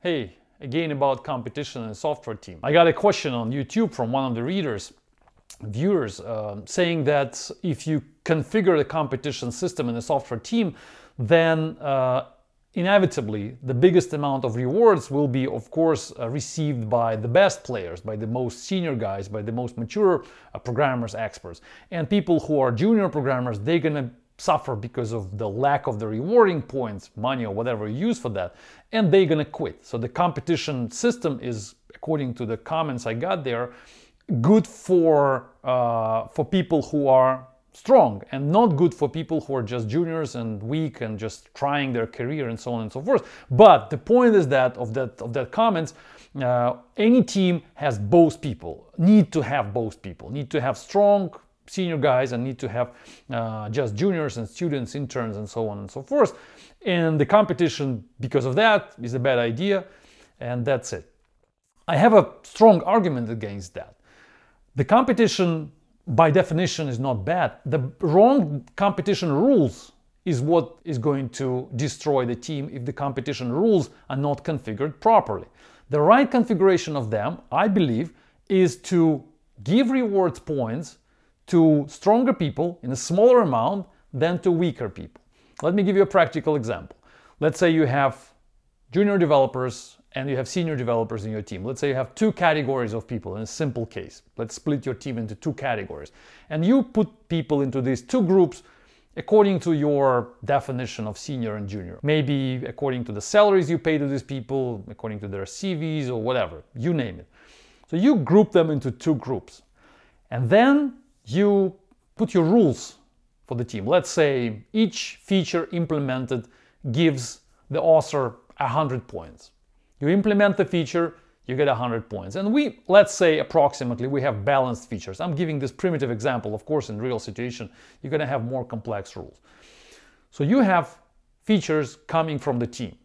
Hey, again about competition in a software team. I got a question on YouTube from one of the readers, viewers, uh, saying that if you configure the competition system in a software team, then uh, inevitably the biggest amount of rewards will be of course uh, received by the best players by the most senior guys by the most mature uh, programmers experts and people who are junior programmers they're to suffer because of the lack of the rewarding points, money or whatever you use for that, and they're gonna quit. So the competition system is, according to the comments I got there, good for uh, for people who are strong and not good for people who are just juniors and weak and just trying their career and so on and so forth. But the point is that of that of that comments, uh, any team has both people need to have both people need to have strong senior guys and need to have uh, just juniors and students, interns, and so on and so forth. And the competition, because of that, is a bad idea, and that's it. I have a strong argument against that. The competition, by definition, is not bad. The wrong competition rules is what is going to destroy the team if the competition rules are not configured properly. The right configuration of them, I believe, is to give rewards points to stronger people in a smaller amount than to weaker people. Let me give you a practical example. Let's say you have junior developers and you have senior developers in your team. Let's say you have two categories of people in a simple case. Let's split your team into two categories. And you put people into these two groups according to your definition of senior and junior. Maybe according to the salaries you pay to these people, according to their CVs or whatever, you name it. So you group them into two groups. And then you put your rules for the team. Let's say each feature implemented gives the author 100 points. You implement the feature, you get 100 points. And we, let's say approximately, we have balanced features. I'm giving this primitive example. Of course, in real situation, you're going to have more complex rules. So you have features coming from the team.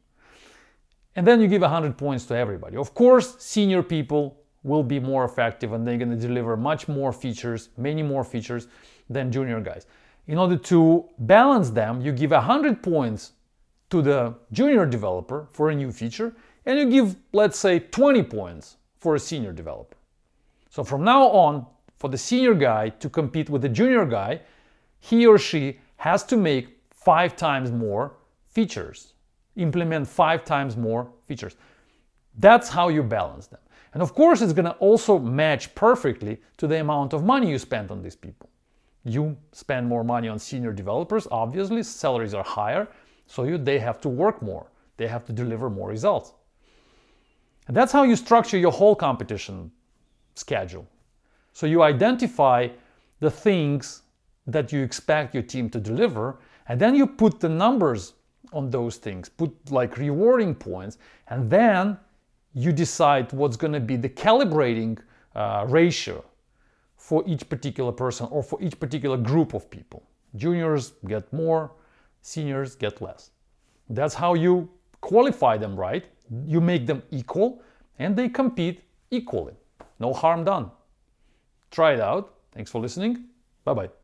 And then you give 100 points to everybody. Of course, senior people will be more effective and they're going to deliver much more features, many more features than junior guys. In order to balance them, you give 100 points to the junior developer for a new feature and you give, let's say, 20 points for a senior developer. So from now on, for the senior guy to compete with the junior guy, he or she has to make five times more features, implement five times more features. That's how you balance them. And of course, it's going to also match perfectly to the amount of money you spend on these people. You spend more money on senior developers, obviously, salaries are higher, so you, they have to work more, they have to deliver more results. And that's how you structure your whole competition schedule. So you identify the things that you expect your team to deliver, and then you put the numbers on those things, put like rewarding points, and then you decide what's going to be the calibrating uh, ratio for each particular person or for each particular group of people. Juniors get more, seniors get less. That's how you qualify them right. You make them equal and they compete equally. No harm done. Try it out. Thanks for listening. Bye bye.